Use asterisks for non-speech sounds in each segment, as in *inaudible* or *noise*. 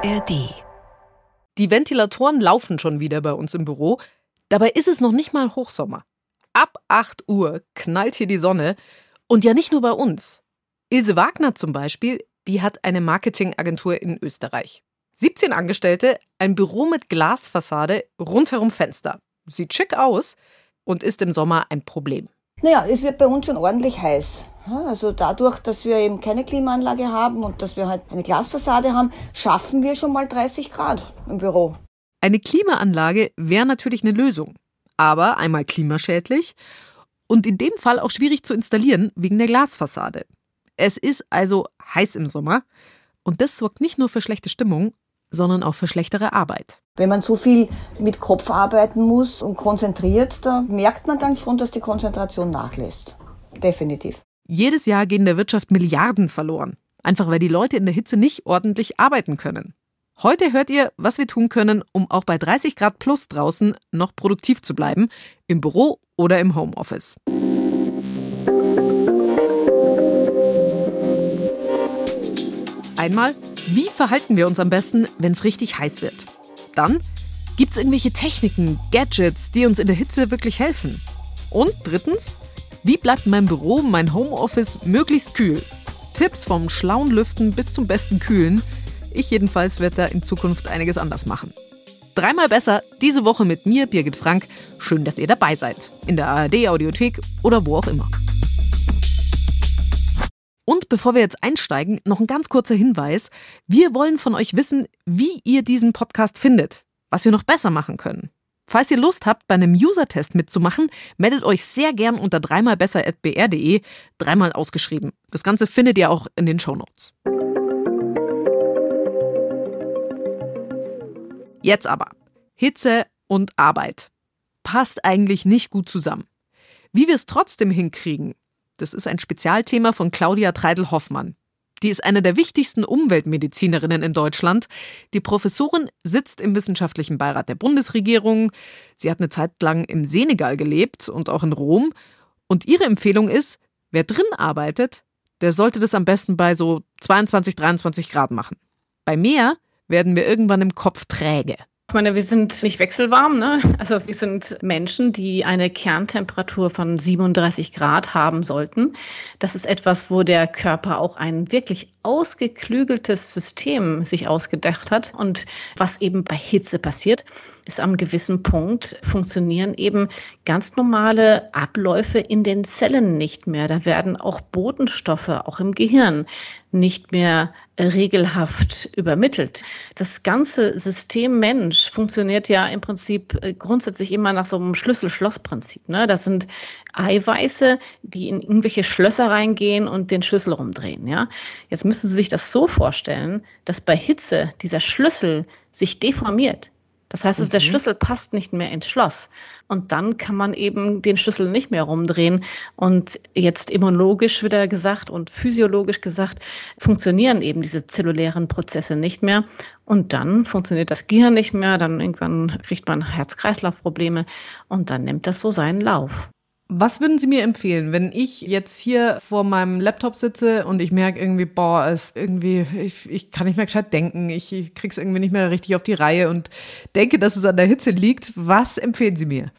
ARD. Die Ventilatoren laufen schon wieder bei uns im Büro. Dabei ist es noch nicht mal Hochsommer. Ab 8 Uhr knallt hier die Sonne. Und ja nicht nur bei uns. Ilse Wagner zum Beispiel, die hat eine Marketingagentur in Österreich. 17 Angestellte, ein Büro mit Glasfassade, rundherum Fenster. Sieht schick aus und ist im Sommer ein Problem. Naja, es wird bei uns schon ordentlich heiß. Also dadurch, dass wir eben keine Klimaanlage haben und dass wir halt eine Glasfassade haben, schaffen wir schon mal 30 Grad im Büro. Eine Klimaanlage wäre natürlich eine Lösung, aber einmal klimaschädlich und in dem Fall auch schwierig zu installieren wegen der Glasfassade. Es ist also heiß im Sommer und das sorgt nicht nur für schlechte Stimmung, sondern auch für schlechtere Arbeit. Wenn man so viel mit Kopf arbeiten muss und konzentriert, da merkt man dann schon, dass die Konzentration nachlässt. Definitiv. Jedes Jahr gehen der Wirtschaft Milliarden verloren. Einfach weil die Leute in der Hitze nicht ordentlich arbeiten können. Heute hört ihr, was wir tun können, um auch bei 30 Grad plus draußen noch produktiv zu bleiben, im Büro oder im Homeoffice. Einmal, wie verhalten wir uns am besten, wenn es richtig heiß wird? Dann, gibt es irgendwelche Techniken, Gadgets, die uns in der Hitze wirklich helfen? Und drittens, wie bleibt mein Büro, mein Homeoffice möglichst kühl? Tipps vom schlauen Lüften bis zum besten Kühlen. Ich jedenfalls werde da in Zukunft einiges anders machen. Dreimal besser diese Woche mit mir, Birgit Frank. Schön, dass ihr dabei seid. In der ARD Audiothek oder wo auch immer. Und bevor wir jetzt einsteigen, noch ein ganz kurzer Hinweis. Wir wollen von euch wissen, wie ihr diesen Podcast findet, was wir noch besser machen können. Falls ihr Lust habt, bei einem User-Test mitzumachen, meldet euch sehr gern unter dreimalbesser.br.de, dreimal ausgeschrieben. Das Ganze findet ihr auch in den Shownotes. Jetzt aber. Hitze und Arbeit. Passt eigentlich nicht gut zusammen. Wie wir es trotzdem hinkriegen, das ist ein Spezialthema von Claudia Treidel-Hoffmann. Die ist eine der wichtigsten Umweltmedizinerinnen in Deutschland. Die Professorin sitzt im wissenschaftlichen Beirat der Bundesregierung. Sie hat eine Zeit lang im Senegal gelebt und auch in Rom. Und ihre Empfehlung ist, wer drin arbeitet, der sollte das am besten bei so 22, 23 Grad machen. Bei mehr werden wir irgendwann im Kopf träge. Ich meine, wir sind nicht wechselwarm, ne? Also wir sind Menschen, die eine Kerntemperatur von 37 Grad haben sollten. Das ist etwas, wo der Körper auch ein wirklich ausgeklügeltes System sich ausgedacht hat. Und was eben bei Hitze passiert, ist am gewissen Punkt funktionieren eben ganz normale Abläufe in den Zellen nicht mehr. Da werden auch Botenstoffe, auch im Gehirn, nicht mehr regelhaft übermittelt. Das ganze System Mensch funktioniert ja im Prinzip äh, grundsätzlich immer nach so einem Schlüssel-Schloss-Prinzip. Ne? Das sind Eiweiße, die in irgendwelche Schlösser reingehen und den Schlüssel rumdrehen. Ja? Jetzt müssen Sie sich das so vorstellen, dass bei Hitze dieser Schlüssel sich deformiert. Das heißt, mhm. der Schlüssel passt nicht mehr ins Schloss. Und dann kann man eben den Schlüssel nicht mehr rumdrehen. Und jetzt immunologisch wieder gesagt und physiologisch gesagt, funktionieren eben diese zellulären Prozesse nicht mehr. Und dann funktioniert das Gehirn nicht mehr. Dann irgendwann kriegt man Herz-Kreislauf-Probleme. Und dann nimmt das so seinen Lauf. Was würden Sie mir empfehlen, wenn ich jetzt hier vor meinem Laptop sitze und ich merke irgendwie, boah, es irgendwie, ich, ich kann nicht mehr gescheit denken, ich, ich krieg's irgendwie nicht mehr richtig auf die Reihe und denke, dass es an der Hitze liegt. Was empfehlen Sie mir?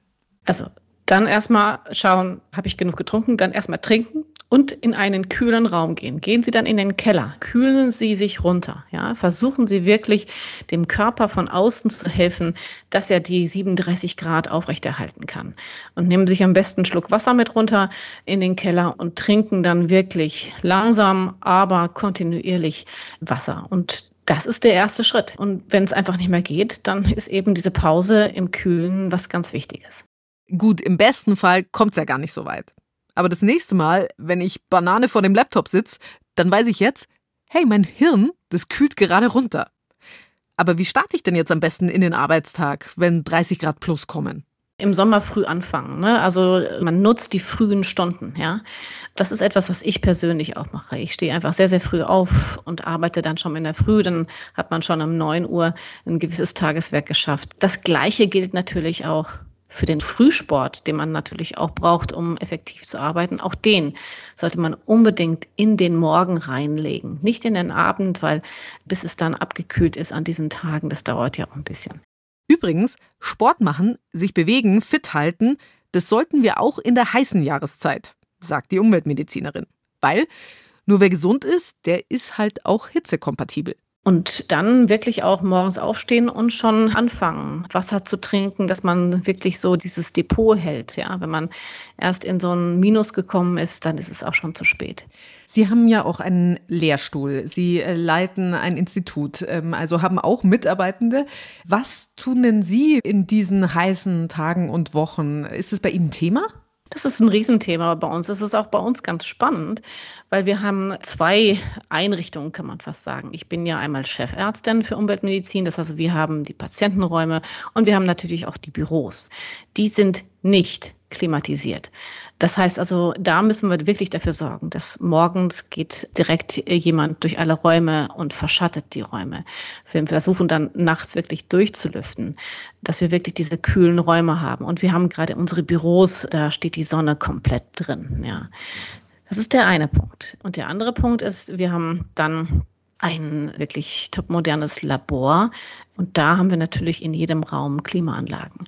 Also dann erstmal schauen, habe ich genug getrunken, dann erstmal trinken, und in einen kühlen Raum gehen. Gehen Sie dann in den Keller, kühlen Sie sich runter, ja, versuchen Sie wirklich dem Körper von außen zu helfen, dass er die 37 Grad aufrechterhalten kann. Und nehmen sich am besten einen Schluck Wasser mit runter in den Keller und trinken dann wirklich langsam, aber kontinuierlich Wasser. Und das ist der erste Schritt. Und wenn es einfach nicht mehr geht, dann ist eben diese Pause im Kühlen was ganz Wichtiges. Gut, im besten Fall kommt es ja gar nicht so weit. Aber das nächste Mal, wenn ich Banane vor dem Laptop sitze, dann weiß ich jetzt, hey, mein Hirn, das kühlt gerade runter. Aber wie starte ich denn jetzt am besten in den Arbeitstag, wenn 30 Grad plus kommen? Im Sommer früh anfangen. Ne? Also man nutzt die frühen Stunden. Ja, das ist etwas, was ich persönlich auch mache. Ich stehe einfach sehr, sehr früh auf und arbeite dann schon in der Früh. Dann hat man schon um 9 Uhr ein gewisses Tageswerk geschafft. Das Gleiche gilt natürlich auch für den Frühsport, den man natürlich auch braucht, um effektiv zu arbeiten, auch den sollte man unbedingt in den Morgen reinlegen. Nicht in den Abend, weil bis es dann abgekühlt ist an diesen Tagen, das dauert ja auch ein bisschen. Übrigens, Sport machen, sich bewegen, fit halten, das sollten wir auch in der heißen Jahreszeit, sagt die Umweltmedizinerin. Weil nur wer gesund ist, der ist halt auch hitzekompatibel. Und dann wirklich auch morgens aufstehen und schon anfangen, Wasser zu trinken, dass man wirklich so dieses Depot hält. Ja, wenn man erst in so ein Minus gekommen ist, dann ist es auch schon zu spät. Sie haben ja auch einen Lehrstuhl. Sie äh, leiten ein Institut, ähm, also haben auch Mitarbeitende. Was tun denn Sie in diesen heißen Tagen und Wochen? Ist es bei Ihnen Thema? Das ist ein Riesenthema bei uns. Das ist auch bei uns ganz spannend, weil wir haben zwei Einrichtungen, kann man fast sagen. Ich bin ja einmal Chefärztin für Umweltmedizin, das heißt, wir haben die Patientenräume und wir haben natürlich auch die Büros. Die sind nicht klimatisiert. Das heißt also, da müssen wir wirklich dafür sorgen, dass morgens geht direkt jemand durch alle Räume und verschattet die Räume. Wir versuchen dann nachts wirklich durchzulüften, dass wir wirklich diese kühlen Räume haben. Und wir haben gerade unsere Büros, da steht die Sonne komplett drin. Ja. Das ist der eine Punkt. Und der andere Punkt ist, wir haben dann ein wirklich topmodernes Labor. Und da haben wir natürlich in jedem Raum Klimaanlagen.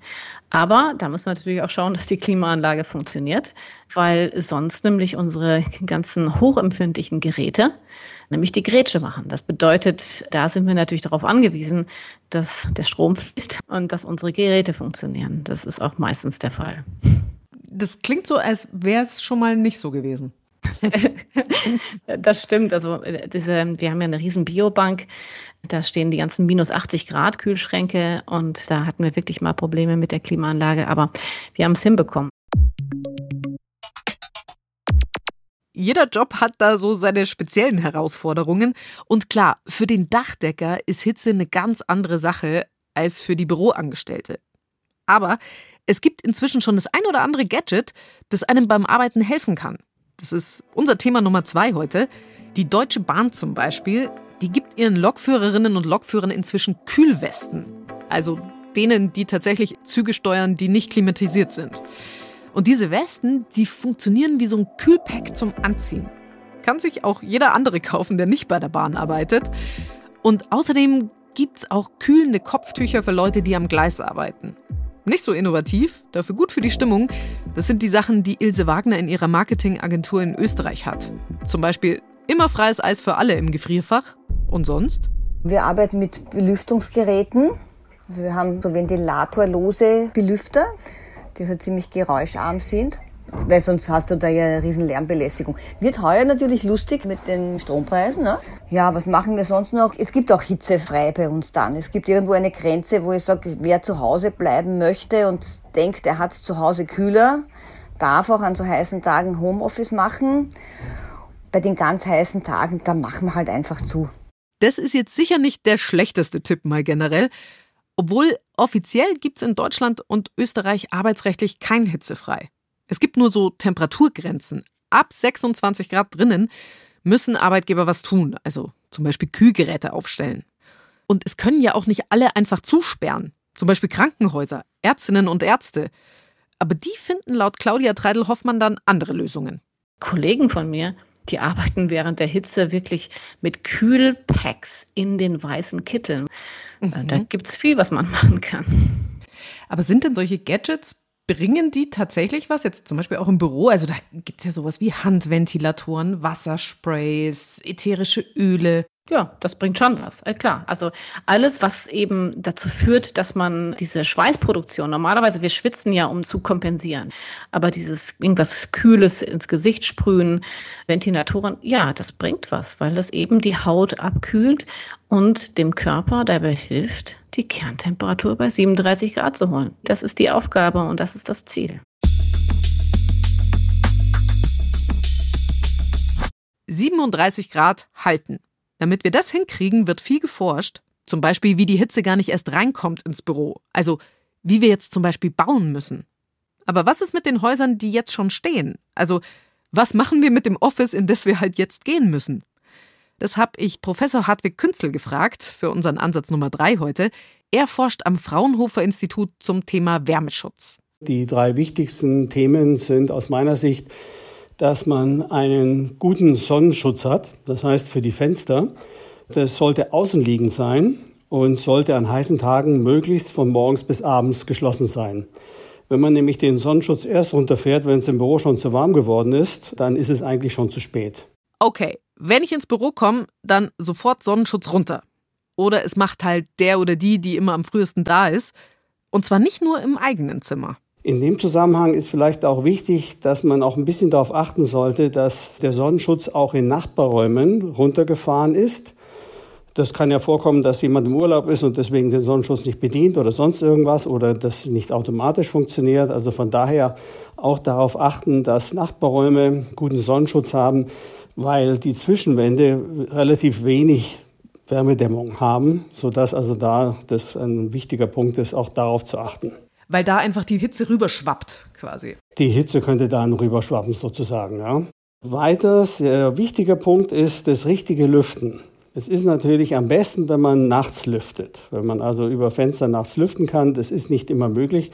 Aber da müssen wir natürlich auch schauen, dass die Klimaanlage funktioniert, weil sonst nämlich unsere ganzen hochempfindlichen Geräte nämlich die Grätsche machen. Das bedeutet, da sind wir natürlich darauf angewiesen, dass der Strom fließt und dass unsere Geräte funktionieren. Das ist auch meistens der Fall. Das klingt so, als wäre es schon mal nicht so gewesen. *laughs* das stimmt. Also äh, diese, wir haben ja eine riesen Biobank. Da stehen die ganzen minus 80 Grad Kühlschränke und da hatten wir wirklich mal Probleme mit der Klimaanlage, aber wir haben es hinbekommen. Jeder Job hat da so seine speziellen Herausforderungen. Und klar, für den Dachdecker ist Hitze eine ganz andere Sache als für die Büroangestellte. Aber es gibt inzwischen schon das ein oder andere Gadget, das einem beim Arbeiten helfen kann. Das ist unser Thema Nummer zwei heute. Die Deutsche Bahn zum Beispiel, die gibt ihren Lokführerinnen und Lokführern inzwischen Kühlwesten. Also denen, die tatsächlich Züge steuern, die nicht klimatisiert sind. Und diese Westen, die funktionieren wie so ein Kühlpack zum Anziehen. Kann sich auch jeder andere kaufen, der nicht bei der Bahn arbeitet. Und außerdem gibt es auch kühlende Kopftücher für Leute, die am Gleis arbeiten. Nicht so innovativ, dafür gut für die Stimmung. Das sind die Sachen, die Ilse Wagner in ihrer Marketingagentur in Österreich hat. Zum Beispiel immer freies Eis für alle im Gefrierfach. Und sonst? Wir arbeiten mit Belüftungsgeräten. Also wir haben so ventilatorlose Belüfter, die so ziemlich geräuscharm sind weil sonst hast du da ja eine riesen Lärmbelästigung. Wird heuer natürlich lustig mit den Strompreisen. Ne? Ja, was machen wir sonst noch? Es gibt auch hitzefrei bei uns dann. Es gibt irgendwo eine Grenze, wo ich sage, wer zu Hause bleiben möchte und denkt, er hat es zu Hause kühler, darf auch an so heißen Tagen Homeoffice machen. Bei den ganz heißen Tagen, da machen wir halt einfach zu. Das ist jetzt sicher nicht der schlechteste Tipp mal generell. Obwohl offiziell gibt es in Deutschland und Österreich arbeitsrechtlich kein hitzefrei. Es gibt nur so Temperaturgrenzen. Ab 26 Grad drinnen müssen Arbeitgeber was tun, also zum Beispiel Kühlgeräte aufstellen. Und es können ja auch nicht alle einfach zusperren, zum Beispiel Krankenhäuser, Ärztinnen und Ärzte. Aber die finden laut Claudia Treidel-Hoffmann dann andere Lösungen. Kollegen von mir, die arbeiten während der Hitze wirklich mit Kühlpacks in den weißen Kitteln. Mhm. Da gibt es viel, was man *laughs* machen kann. Aber sind denn solche Gadgets bringen die tatsächlich was? Jetzt zum Beispiel auch im Büro. Also da gibt es ja sowas wie Handventilatoren, Wassersprays, ätherische Öle. Ja, das bringt schon was, äh, klar. Also alles, was eben dazu führt, dass man diese Schweißproduktion, normalerweise wir schwitzen ja, um zu kompensieren, aber dieses irgendwas Kühles ins Gesicht sprühen, Ventilatoren, ja, das bringt was, weil das eben die Haut abkühlt und dem Körper dabei hilft, die Kerntemperatur bei 37 Grad zu holen. Das ist die Aufgabe und das ist das Ziel. 37 Grad halten. Damit wir das hinkriegen, wird viel geforscht. Zum Beispiel, wie die Hitze gar nicht erst reinkommt ins Büro. Also, wie wir jetzt zum Beispiel bauen müssen. Aber was ist mit den Häusern, die jetzt schon stehen? Also, was machen wir mit dem Office, in das wir halt jetzt gehen müssen? Das habe ich Professor Hartwig Künzel gefragt für unseren Ansatz Nummer drei heute. Er forscht am Fraunhofer Institut zum Thema Wärmeschutz. Die drei wichtigsten Themen sind aus meiner Sicht, dass man einen guten Sonnenschutz hat, das heißt für die Fenster. Das sollte außenliegend sein und sollte an heißen Tagen möglichst von morgens bis abends geschlossen sein. Wenn man nämlich den Sonnenschutz erst runterfährt, wenn es im Büro schon zu warm geworden ist, dann ist es eigentlich schon zu spät. Okay, wenn ich ins Büro komme, dann sofort Sonnenschutz runter. Oder es macht halt der oder die, die immer am frühesten da ist. Und zwar nicht nur im eigenen Zimmer. In dem Zusammenhang ist vielleicht auch wichtig, dass man auch ein bisschen darauf achten sollte, dass der Sonnenschutz auch in Nachbarräumen runtergefahren ist. Das kann ja vorkommen, dass jemand im Urlaub ist und deswegen den Sonnenschutz nicht bedient oder sonst irgendwas oder das nicht automatisch funktioniert. Also von daher auch darauf achten, dass Nachbarräume guten Sonnenschutz haben, weil die Zwischenwände relativ wenig Wärmedämmung haben, sodass also da das ein wichtiger Punkt ist, auch darauf zu achten. Weil da einfach die Hitze rüberschwappt, quasi. Die Hitze könnte dann rüberschwappen, sozusagen, ja. Weiters, ein wichtiger Punkt ist das richtige Lüften. Es ist natürlich am besten, wenn man nachts lüftet. Wenn man also über Fenster nachts lüften kann, das ist nicht immer möglich.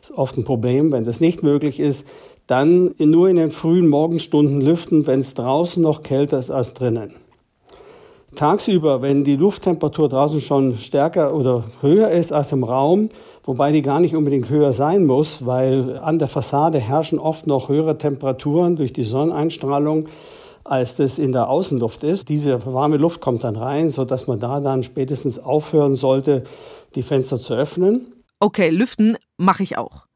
Das ist oft ein Problem. Wenn das nicht möglich ist, dann nur in den frühen Morgenstunden lüften, wenn es draußen noch kälter ist als drinnen. Tagsüber, wenn die Lufttemperatur draußen schon stärker oder höher ist als im Raum, wobei die gar nicht unbedingt höher sein muss, weil an der Fassade herrschen oft noch höhere Temperaturen durch die Sonneneinstrahlung, als das in der Außenluft ist. Diese warme Luft kommt dann rein, sodass man da dann spätestens aufhören sollte, die Fenster zu öffnen. Okay, lüften mache ich auch.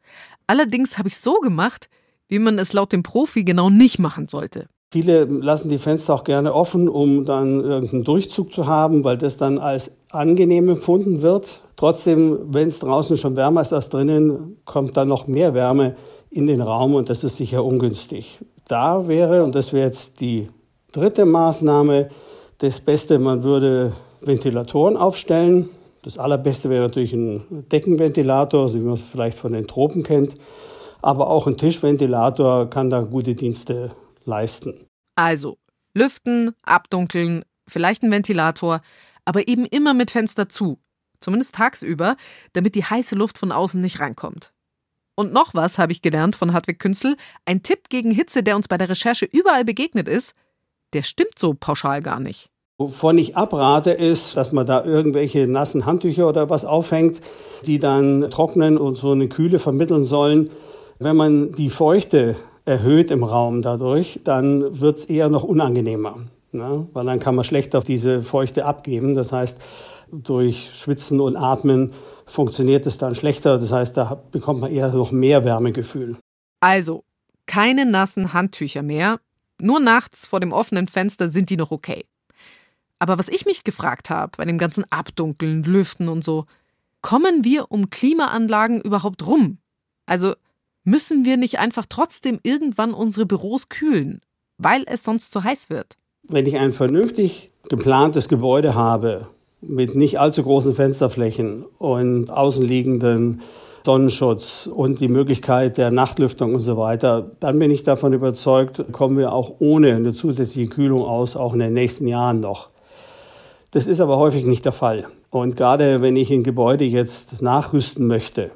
Allerdings habe ich so gemacht, wie man es laut dem Profi genau nicht machen sollte. Viele lassen die Fenster auch gerne offen, um dann irgendeinen Durchzug zu haben, weil das dann als angenehm empfunden wird. Trotzdem, wenn es draußen schon wärmer ist als drinnen, kommt dann noch mehr Wärme in den Raum und das ist sicher ungünstig. Da wäre, und das wäre jetzt die dritte Maßnahme, das Beste, man würde Ventilatoren aufstellen. Das allerbeste wäre natürlich ein Deckenventilator, so wie man es vielleicht von den Tropen kennt. Aber auch ein Tischventilator kann da gute Dienste leisten. Also, lüften, abdunkeln, vielleicht ein Ventilator, aber eben immer mit Fenster zu. Zumindest tagsüber, damit die heiße Luft von außen nicht reinkommt. Und noch was habe ich gelernt von Hartwig Künzel. Ein Tipp gegen Hitze, der uns bei der Recherche überall begegnet ist, der stimmt so pauschal gar nicht. Wovon ich abrate, ist, dass man da irgendwelche nassen Handtücher oder was aufhängt, die dann trocknen und so eine Kühle vermitteln sollen. Wenn man die Feuchte erhöht im Raum dadurch, dann wird es eher noch unangenehmer. Ne? Weil dann kann man schlechter diese Feuchte abgeben. Das heißt, durch Schwitzen und Atmen funktioniert es dann schlechter. Das heißt, da bekommt man eher noch mehr Wärmegefühl. Also, keine nassen Handtücher mehr. Nur nachts vor dem offenen Fenster sind die noch okay. Aber was ich mich gefragt habe, bei dem ganzen Abdunkeln, Lüften und so, kommen wir um Klimaanlagen überhaupt rum? Also, Müssen wir nicht einfach trotzdem irgendwann unsere Büros kühlen, weil es sonst zu heiß wird? Wenn ich ein vernünftig geplantes Gebäude habe, mit nicht allzu großen Fensterflächen und außenliegenden Sonnenschutz und die Möglichkeit der Nachtlüftung und so weiter, dann bin ich davon überzeugt, kommen wir auch ohne eine zusätzliche Kühlung aus, auch in den nächsten Jahren noch. Das ist aber häufig nicht der Fall. Und gerade wenn ich ein Gebäude jetzt nachrüsten möchte,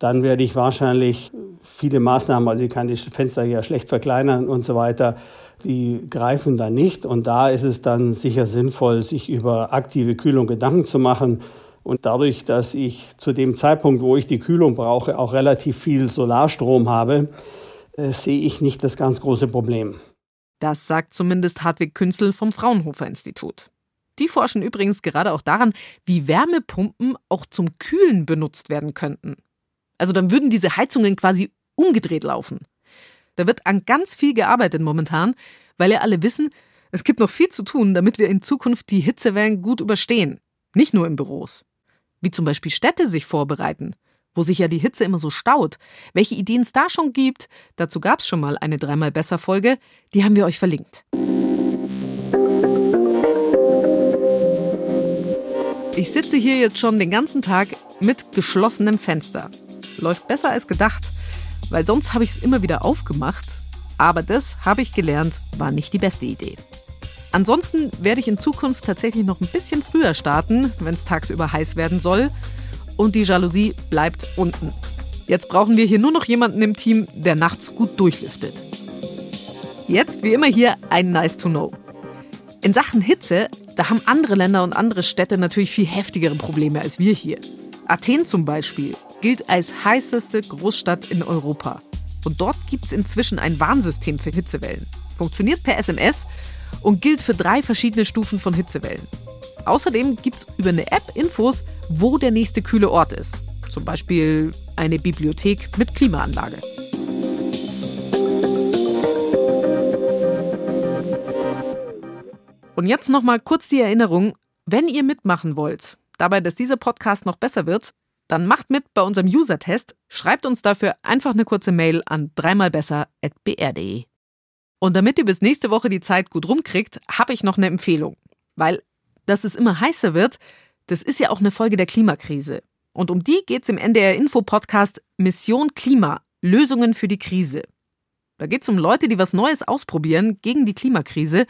dann werde ich wahrscheinlich viele Maßnahmen, also ich kann die Fenster ja schlecht verkleinern und so weiter, die greifen dann nicht. Und da ist es dann sicher sinnvoll, sich über aktive Kühlung Gedanken zu machen. Und dadurch, dass ich zu dem Zeitpunkt, wo ich die Kühlung brauche, auch relativ viel Solarstrom habe, äh, sehe ich nicht das ganz große Problem. Das sagt zumindest Hartwig Künzel vom Fraunhofer Institut. Die forschen übrigens gerade auch daran, wie Wärmepumpen auch zum Kühlen benutzt werden könnten. Also dann würden diese Heizungen quasi umgedreht laufen. Da wird an ganz viel gearbeitet momentan, weil ja alle wissen, es gibt noch viel zu tun, damit wir in Zukunft die Hitzewellen gut überstehen. Nicht nur in Büros. Wie zum Beispiel Städte sich vorbereiten, wo sich ja die Hitze immer so staut. Welche Ideen es da schon gibt, dazu gab es schon mal eine dreimal besser Folge, die haben wir euch verlinkt. Ich sitze hier jetzt schon den ganzen Tag mit geschlossenem Fenster läuft besser als gedacht, weil sonst habe ich es immer wieder aufgemacht. Aber das, habe ich gelernt, war nicht die beste Idee. Ansonsten werde ich in Zukunft tatsächlich noch ein bisschen früher starten, wenn es tagsüber heiß werden soll. Und die Jalousie bleibt unten. Jetzt brauchen wir hier nur noch jemanden im Team, der nachts gut durchlüftet. Jetzt, wie immer hier, ein Nice to Know. In Sachen Hitze, da haben andere Länder und andere Städte natürlich viel heftigere Probleme als wir hier. Athen zum Beispiel gilt als heißeste Großstadt in Europa. Und dort gibt es inzwischen ein Warnsystem für Hitzewellen. Funktioniert per SMS und gilt für drei verschiedene Stufen von Hitzewellen. Außerdem gibt es über eine App Infos, wo der nächste kühle Ort ist. Zum Beispiel eine Bibliothek mit Klimaanlage. Und jetzt noch mal kurz die Erinnerung, wenn ihr mitmachen wollt, dabei, dass dieser Podcast noch besser wird, dann macht mit bei unserem User-Test, schreibt uns dafür einfach eine kurze Mail an dreimalbesser.br.de. Und damit ihr bis nächste Woche die Zeit gut rumkriegt, habe ich noch eine Empfehlung. Weil, dass es immer heißer wird, das ist ja auch eine Folge der Klimakrise. Und um die geht es im NDR-Info-Podcast Mission Klima, Lösungen für die Krise. Da geht es um Leute, die was Neues ausprobieren gegen die Klimakrise,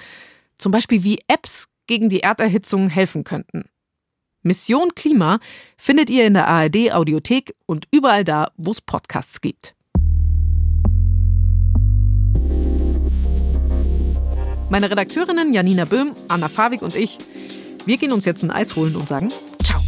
zum Beispiel wie Apps gegen die Erderhitzung helfen könnten. Mission Klima findet ihr in der ARD Audiothek und überall da, wo es Podcasts gibt. Meine Redakteurinnen Janina Böhm, Anna Favig und ich, wir gehen uns jetzt ein Eis holen und sagen Ciao.